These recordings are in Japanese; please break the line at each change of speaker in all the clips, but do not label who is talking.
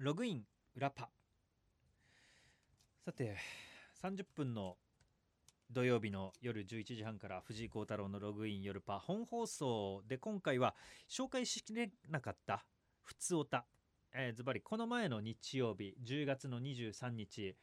ログイン裏パ。さて30分の土曜日の夜11時半から藤井幸太郎のログイン夜パ。本放送で今回は紹介しきれなかった。ふつおたえーズバリこの前の日曜日10月の23日。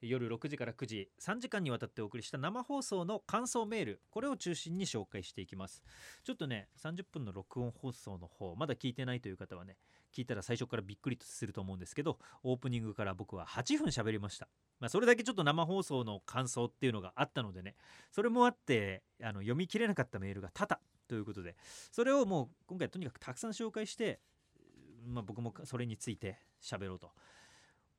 夜6時から9時3時間にわたってお送りした生放送の感想メールこれを中心に紹介していきます。ちょっとね30分の録音放送の方まだ聞いてないという方はね聞いたら最初からびっくりとすると思うんですけどオープニングから僕は8分喋りました。まあ、それだけちょっと生放送の感想っていうのがあったのでねそれもあってあの読み切れなかったメールが多々ということでそれをもう今回とにかくたくさん紹介して、まあ、僕もそれについて喋ろうと。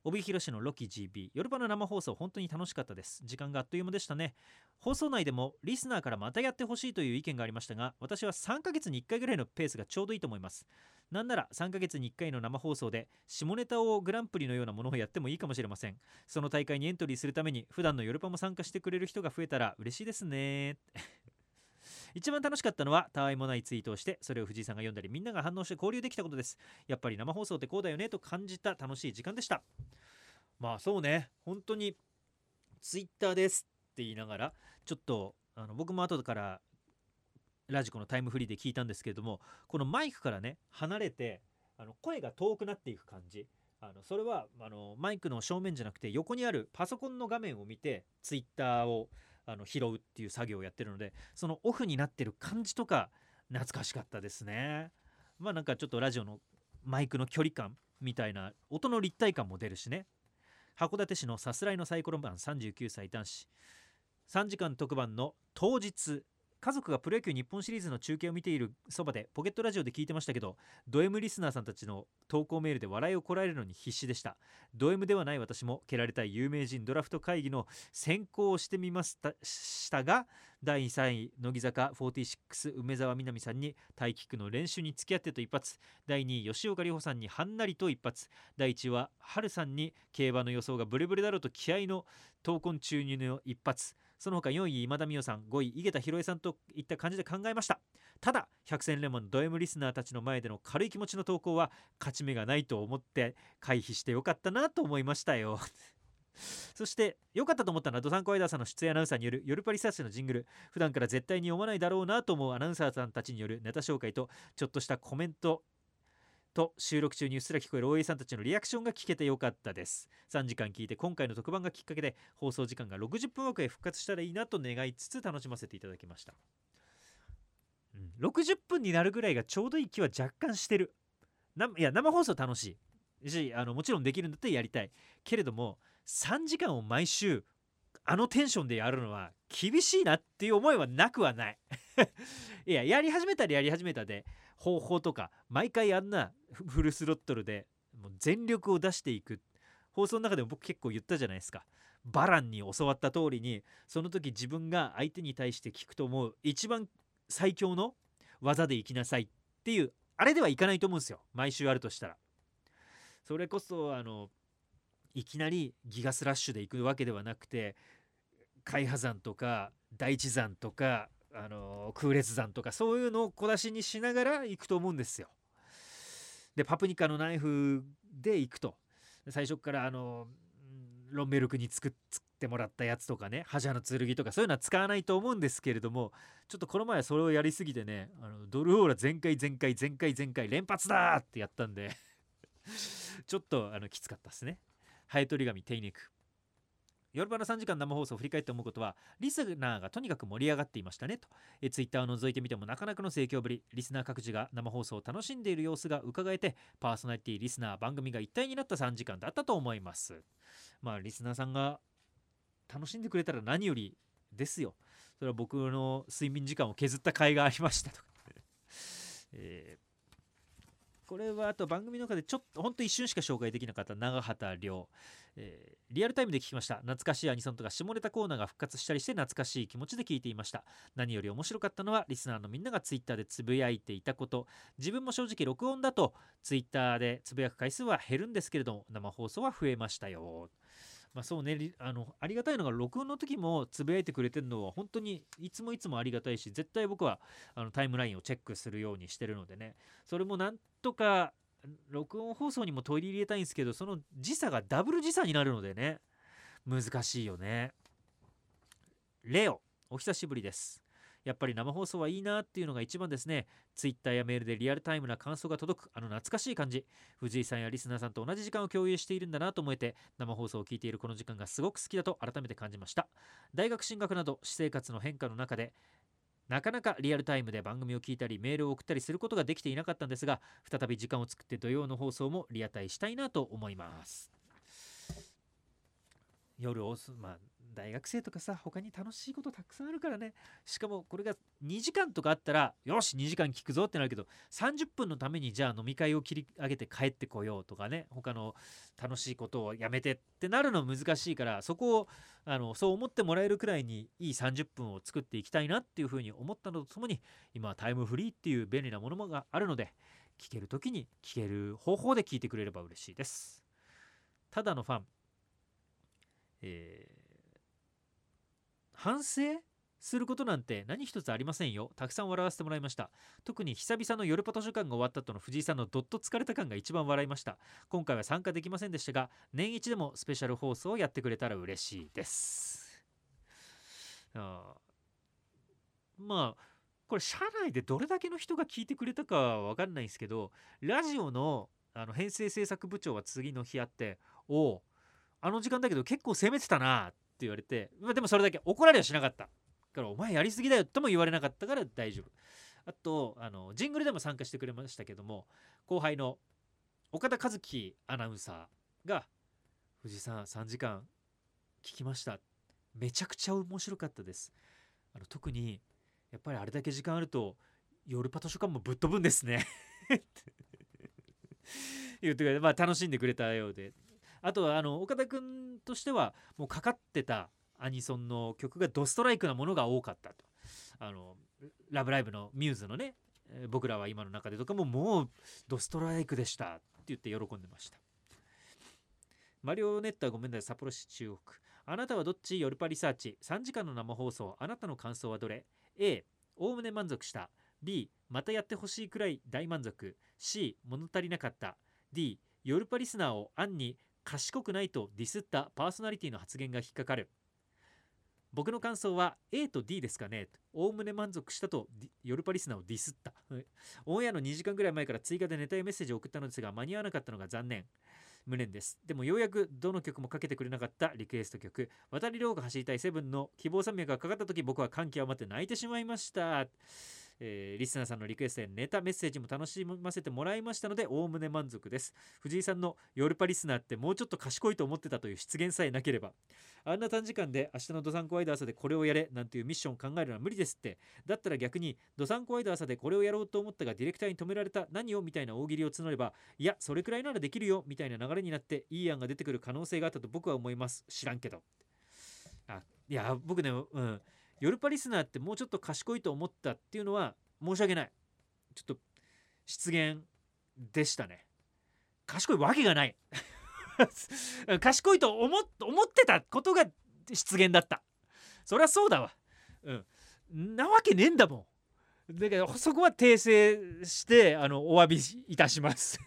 帯広市のロキ GB 夜場の生放送本当に楽しかったです。時間があっという間でしたね。放送内でもリスナーからまたやってほしいという意見がありましたが私は3ヶ月に1回ぐらいのペースがちょうどいいと思います。なんなら3ヶ月に1回の生放送で下ネタをグランプリのようなものをやってもいいかもしれません。その大会にエントリーするために普段の夜パも参加してくれる人が増えたら嬉しいですね。一番楽しかったのはたわいもないツイートをしてそれを藤井さんが読んだりみんなが反応して交流できたことです。やっぱり生放送ってこうだよねと感じた楽しい時間でしたまあそうね本当にツイッターですって言いながらちょっとあの僕も後からラジコのタイムフリーで聞いたんですけれどもこのマイクからね離れてあの声が遠くなっていく感じあのそれはあのマイクの正面じゃなくて横にあるパソコンの画面を見てツイッターをあの拾うっていう作業をやってるのでそのオフになってる感じとか懐かしかったですね。まあなんかちょっとラジオのマイクの距離感みたいな音の立体感も出るしね。函館市のさすらいのサイコロマン39歳男子。3時間特番の当日家族がプロ野球日本シリーズの中継を見ているそばでポケットラジオで聞いてましたけどド M リスナーさんたちの投稿メールで笑いをこらえるのに必死でした。ド M ではない私も蹴られたい有名人ドラフト会議の選考をしてみましたしたが第3位乃木坂46梅澤美波さんにタイキックの練習に付き合ってと一発。第2位吉岡里帆さんにはんなりと一発。第1位は春さんに競馬の予想がブレブレだろうと気合の闘魂注入の一発。その他4位今田美桜さん5位井桁弘恵さんといった感じで考えました。ただ百戦錬磨のド M リスナーたちの前での軽い気持ちの投稿は勝ち目がないと思って回避してよかったなと思いましたよ。そして良かったと思ったのはドサンコワイダーさんの出演アナウンサーによる夜パリサーチのジングル。普段から絶対に読まないだろうなと思うアナウンサーさんたちによるネタ紹介とちょっとしたコメント。と収録中にうっすら聞こえる OA さんたちのリアクションが聞けてよかったです。3時間聞いて今回の特番がきっかけで放送時間が60分枠へ復活したらいいなと願いつつ楽しませていただきました、うん、60分になるぐらいがちょうどいい気は若干してる。ないや生放送楽しい。しあのもちろんできるんだったらやりたい。けれども3時間を毎週あのテンションでやるのは厳しいなっていう思いはなくはない。いややり始めたらやり始めたで方法とか毎回あんなフルスロットルでもう全力を出していく。放送の中でも僕結構言ったじゃないですか。バランに教わった通りにその時自分が相手に対して聞くと思う一番最強の技でいきなさいっていうあれではいかないと思うんですよ。毎週あるとしたら。それこそあのいきなりギガスラッシュで行くわけではなくて海波山とか大地山とかあの空列山とかそういうのを小出しにしながら行くと思うんですよ。でパプニカのナイフで行くと最初からあのロンベルクに作ってもらったやつとかね覇者の剣とかそういうのは使わないと思うんですけれどもちょっとこの前それをやりすぎてねあのドルオーラ全開全開全開全開連発だってやったんで ちょっとあのきつかったですね。ハエトリガミ手イク。夜場の3時間生放送を振り返って思うことはリスナーがとにかく盛り上がっていましたねと。えツイッターを覗いてみてもなかなかの盛況ぶり。リスナー各自が生放送を楽しんでいる様子が伺えてパーソナリティリスナー番組が一体になった3時間だったと思います。まあリスナーさんが楽しんでくれたら何よりですよ。それは僕の睡眠時間を削った甲斐がありましたと えーこれはあと番組の中でちょっとほんと一瞬しか紹介できなかった長畑亮、えー、リアルタイムで聞きました。懐かしいアニソンとか下ネタコーナーが復活したりして懐かしい気持ちで聞いていました。何より面白かったのはリスナーのみんながツイッターでつぶやいていたこと。自分も正直録音だとツイッターでつぶやく回数は減るんですけれども生放送は増えましたよ。まあ、そうねあのありがたいのが録音の時もつぶやいてくれてるのは本当にいつもいつもありがたいし絶対僕はあのタイムラインをチェックするようにしてるのでね。それもなんとか録音放送にも取り入れたいんですけどその時差がダブル時差になるのでね難しいよね。レオお久しぶりです。やっぱり生放送はいいなっていうのが一番ですね。ツイッターやメールでリアルタイムな感想が届く、あの懐かしい感じ。藤井さんやリスナーさんと同じ時間を共有しているんだなと思えて、生放送を聞いているこの時間がすごく好きだと改めて感じました。大学進学など私生活の変化の中で、なかなかリアルタイムで番組を聞いたりメールを送ったりすることができていなかったんですが再び時間を作って土曜の放送もリアタイしたいなと思います夜をまあ大学生とかさ他に楽しいことたくさんあるからね。しかもこれが2時間とかあったらよし2時間聞くぞってなるけど30分のためにじゃあ飲み会を切り上げて帰ってこようとかね。他の楽しいことをやめてってなるの難しいからそこをあのそう思ってもらえるくらいにいい30分を作っていきたいなっていうふうに思ったのとともに今はタイムフリーっていう便利なものがあるので聞ける時に聞ける方法で聞いてくれれば嬉しいです。ただのファン。えー反省することなんて何一つありませんよ。たくさん笑わせてもらいました。特に久々の夜パト図鑑が終わった後の藤井さんのどっと疲れた感が一番笑いました。今回は参加できませんでしたが、年一でもスペシャル放送をやってくれたら嬉しいです。あまあ、これ社内でどれだけの人が聞いてくれたかは分かんないんですけど、ラジオのあの編成制作部長は次の日あって、おお、あの時間だけど結構攻めてたなって言われて、まあ、でもそれだけ怒られはしなかった。からお前やりすぎだよとも言われなかったから大丈夫。あとあのジングルでも参加してくれましたけども後輩の岡田和樹アナウンサーが「藤井さん3時間聞きました。めちゃくちゃ面白かったです」あの特にやっぱりあれだけ時間あると夜パト書館もぶっ飛ぶんですね。言ってくれて、まあ、楽しんでくれたようで。あとはあの岡田君としてはもうかかってたアニソンの曲がドストライクなものが多かったと。あのラブライブのミューズのね、僕らは今の中でとかももうドストライクでしたって言って喜んでました。マリオネットはごめんなさい、札幌市中央区。あなたはどっち？夜パリサーチ。3時間の生放送。あなたの感想はどれ ?A、おおむね満足した。B、またやってほしいくらい大満足。C、物足りなかった。D、夜パリスナーを暗に賢くないとディスったパーソナリティの発言が引っかかる。僕の感想は A と D ですかね。おおむね満足したと夜パリスナーをディスった。オンエアの2時間ぐらい前から追加でネタやメッセージを送ったのですが間に合わなかったのが残念。無念です。でもようやくどの曲もかけてくれなかったリクエスト曲。渡り亮が走りたいセブンの希望山脈がかかった時僕は歓喜を待って泣いてしまいました。えー、リスナーさんのリクエストやネタメッセージも楽しませてもらいましたのでおおむね満足です。藤井さんのヨルパリスナーってもうちょっと賢いと思ってたという出現さえなければ。あんな短時間で明日のドサンコワイド朝でこれをやれなんていうミッションを考えるのは無理ですって。だったら逆にドサンコワイド朝でこれをやろうと思ったがディレクターに止められた何をみたいな大喜利を募ればいやそれくらいならできるよみたいな流れになっていい案が出てくる可能性があったと僕は思います。知らんけど。あいや僕ねうん。ヨルパリスナーってもうちょっと賢いと思ったっていうのは申し訳ない。ちょっと失言でしたね。賢いわけがない。賢いと思ってたことが失言だった。そりゃそうだわ。うん。なわけねえんだもん。だからそこは訂正してあのお詫びいたします。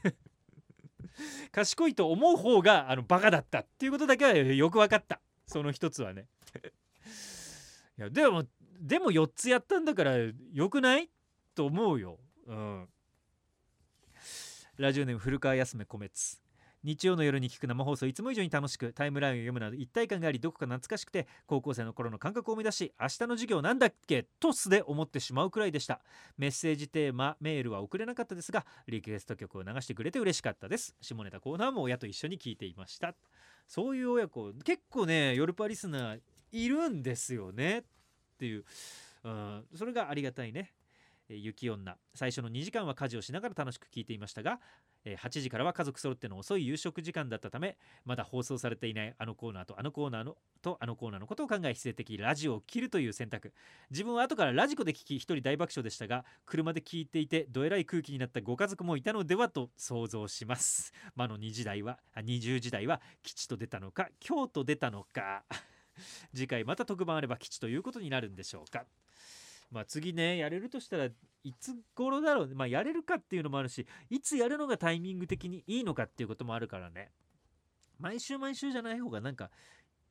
賢いと思う方があのバカだったっていうことだけはよく分かった。その一つはね。いやでもでも4つやったんだからよくない？と思うよ。うん。ラジオネーム古川康め米津。日曜の夜に聞く生放送いつも以上に楽しくタイムラインを読むなど一体感がありどこか懐かしくて高校生の頃の感覚を思い出し明日の授業なんだっけ？と素で思ってしまうくらいでした。メッセージテーマメールは送れなかったですがリクエスト曲を流してくれて嬉しかったです。下ネタコーナーも親と一緒に聞いていました。そういう親子結構ねヨルパリスナーいるんですよねっていう、うん、それがありがたいね。雪女。最初の2時間は家事をしながら楽しく聞いていましたが8時からは家族揃っての遅い夕食時間だったためまだ放送されていないあのコーナーとあのコーナーのとあのコーナーのことを考え必然的ラジオを切るという選択。自分は後からラジコで聞き一人大爆笑でしたが車で聞いていてどえらい空気になったご家族もいたのではと想像します。魔の2時代は20時代は吉と出たのか京と出たのか。次回また特番あれば吉ということになるんでしょうか。まあ次ねやれるとしたらいつ頃だろう？まあやれるかっていうのもあるしいつやるのがタイミング的にいいのかっていうこともあるからね。毎週毎週じゃない方がなんか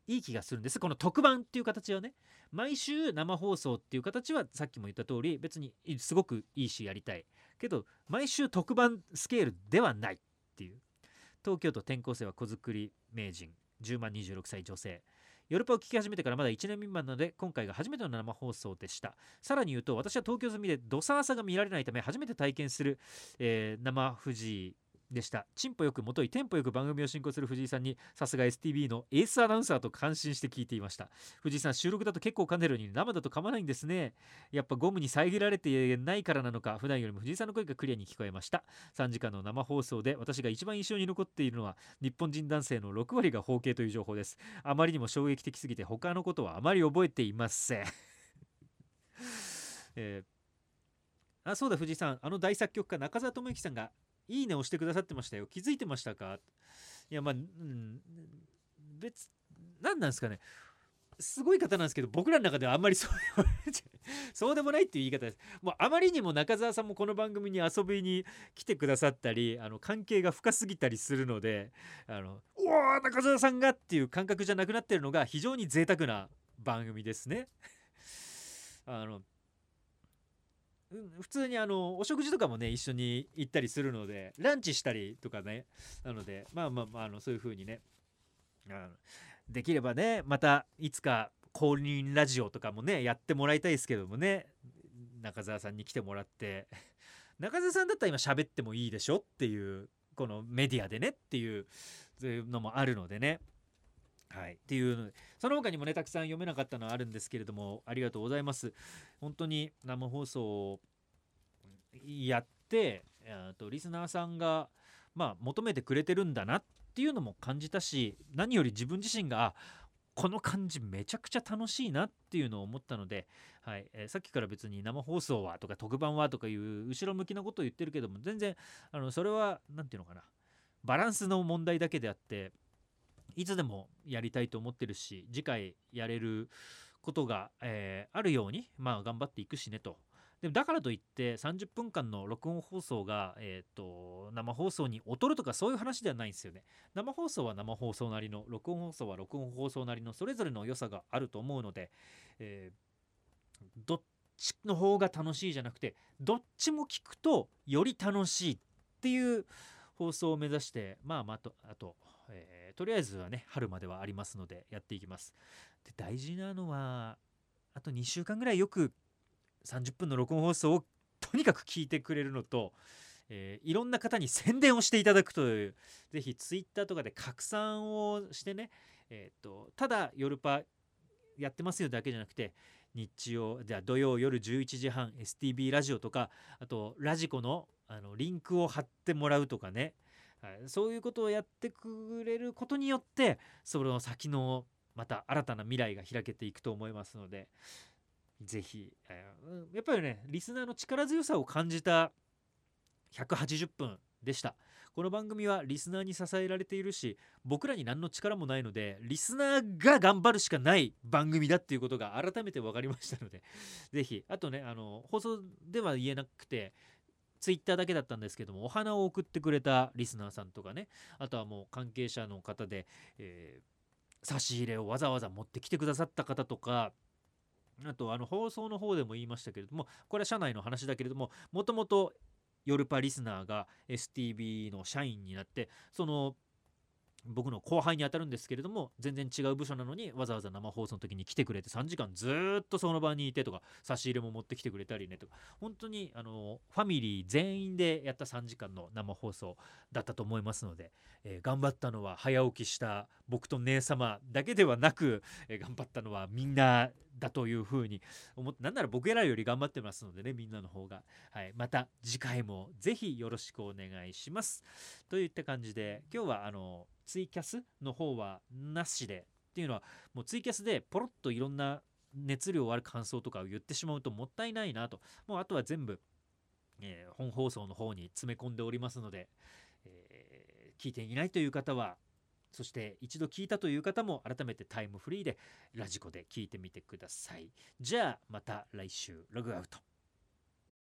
いい気がするんです。この特番っていう形はね。毎週生放送っていう形はさっきも言った通り別にすごくいいしやりたい。けど毎週特番スケールではないっていう。東京都転校生は子作り名人。10万26歳女性。ヨーロッパを聞き始めてからまだ1年未満なので今回が初めての生放送でした。さらに言うと私は東京済みで土佐朝が見られないため初めて体験する、えー、生富士でした。チンポよくもといテンポよく番組を進行する藤井さんにさすが STB のエースアナウンサーと感心して聞いていました。藤井さん収録だと結構噛んでるのに生だと噛まないんですね。やっぱゴムに遮られてないからなのか普段よりも藤井さんの声がクリアに聞こえました。3時間の生放送で私が一番印象に残っているのは日本人男性の6割が包茎という情報です。あまりにも衝撃的すぎて他のことはあまり覚えていません。えー、あそうだ藤井さん。あの大作曲家中澤智之さんがいいねをしてくださってましたよ。気づいてましたか？いやまあ、うん、別何なんですかね。すごい方なんですけど僕らの中ではあんまりそうそうでもないっていう言い方です。もうあまりにも中澤さんもこの番組に遊びに来てくださったりあの関係が深すぎたりするのであのおお中澤さんがっていう感覚じゃなくなってるのが非常に贅沢な番組ですね。あの普通にあのお食事とかもね一緒に行ったりするのでランチしたりとかねなのでまあまあまああのそういう風にねあのできればねまたいつか公認ラジオとかもねやってもらいたいですけどもね中澤さんに来てもらって 中澤さんだったら今喋ってもいいでしょっていうこのメディアでねっていうのもあるのでね。はい、っていうその他にもねたくさん読めなかったのはあるんですけれどもありがとうございます。本当に生放送をやってとリスナーさんがまあ求めてくれてるんだなっていうのも感じたし何より自分自身がこの感じめちゃくちゃ楽しいなっていうのを思ったので、はい。えー、さっきから別に生放送はとか特番はとかいう後ろ向きなことを言ってるけども全然あのそれは何て言うのかな。バランスの問題だけであっていつでもやりたいと思ってるし次回やれることが、えー、あるようにまあ頑張っていくしねと。でもだからといって30分間の録音放送が、えーと、生放送に劣るとかそういう話ではないんですよね。生放送は生放送なりの録音放送は録音放送なりのそれぞれの良さがあると思うので、えー、どっちの方が楽しいじゃなくてどっちも聞くとより楽しいっていう放送を目指してまあまあとあとえー、とりあえずはね春まではありますのでやっていきます。で大事なのはあと2週間ぐらいよく30分の録音放送をとにかく聞いてくれるのと、えー、いろんな方に宣伝をしていただくというぜひ Twitter とかで拡散をしてね、えーと、ただ夜パやってますよだけじゃなくて日曜じゃ土曜夜11時半 STB ラジオとかあとラジコのあのリンクを貼ってもらうとかねそういうことをやってくれることによってその先のまた新たな未来が開けていくと思いますので是非、えー、やっぱりねリスナーの力強さを感じた180分でした。この番組はリスナーに支えられているし僕らに何の力もないのでリスナーが頑張るしかない番組だっていうことが改めて分かりましたので是非あとねあの放送では言えなくてツイッターだけだったんですけどもお花を送ってくれたリスナーさんとかねあとはもう関係者の方で、えー、差し入れをわざわざ持ってきてくださった方とかあとあの放送の方でも言いましたけれどもこれは社内の話だけれどももともとヨルパリスナーが STB の社員になってその僕の後輩にあたるんですけれども全然違う部署なのにわざわざ生放送の時に来てくれて3時間ずっとその場にいてとか差し入れも持ってきてくれたりねとか本当にあのファミリー全員でやった3時間の生放送だったと思いますので、えー、頑張ったのは早起きした僕と姉様だけではなく、えー、頑張ったのはみんなだというふうに思ってなんなら僕らより頑張ってますのでねみんなの方が、はい、また次回もぜひよろしくお願いします。といった感じで今日はあのツイキャスの方はなしでっていうのはもうツイキャスでポロッといろんな熱量ある感想とかを言ってしまうともったいないなと。もうあとは全部、えー、本放送の方に詰め込んでおりますので、えー、聞いていないという方はそして一度聞いたという方も改めてタイムフリーでラジコで聞いてみてください。じゃあまた来週ログアウト。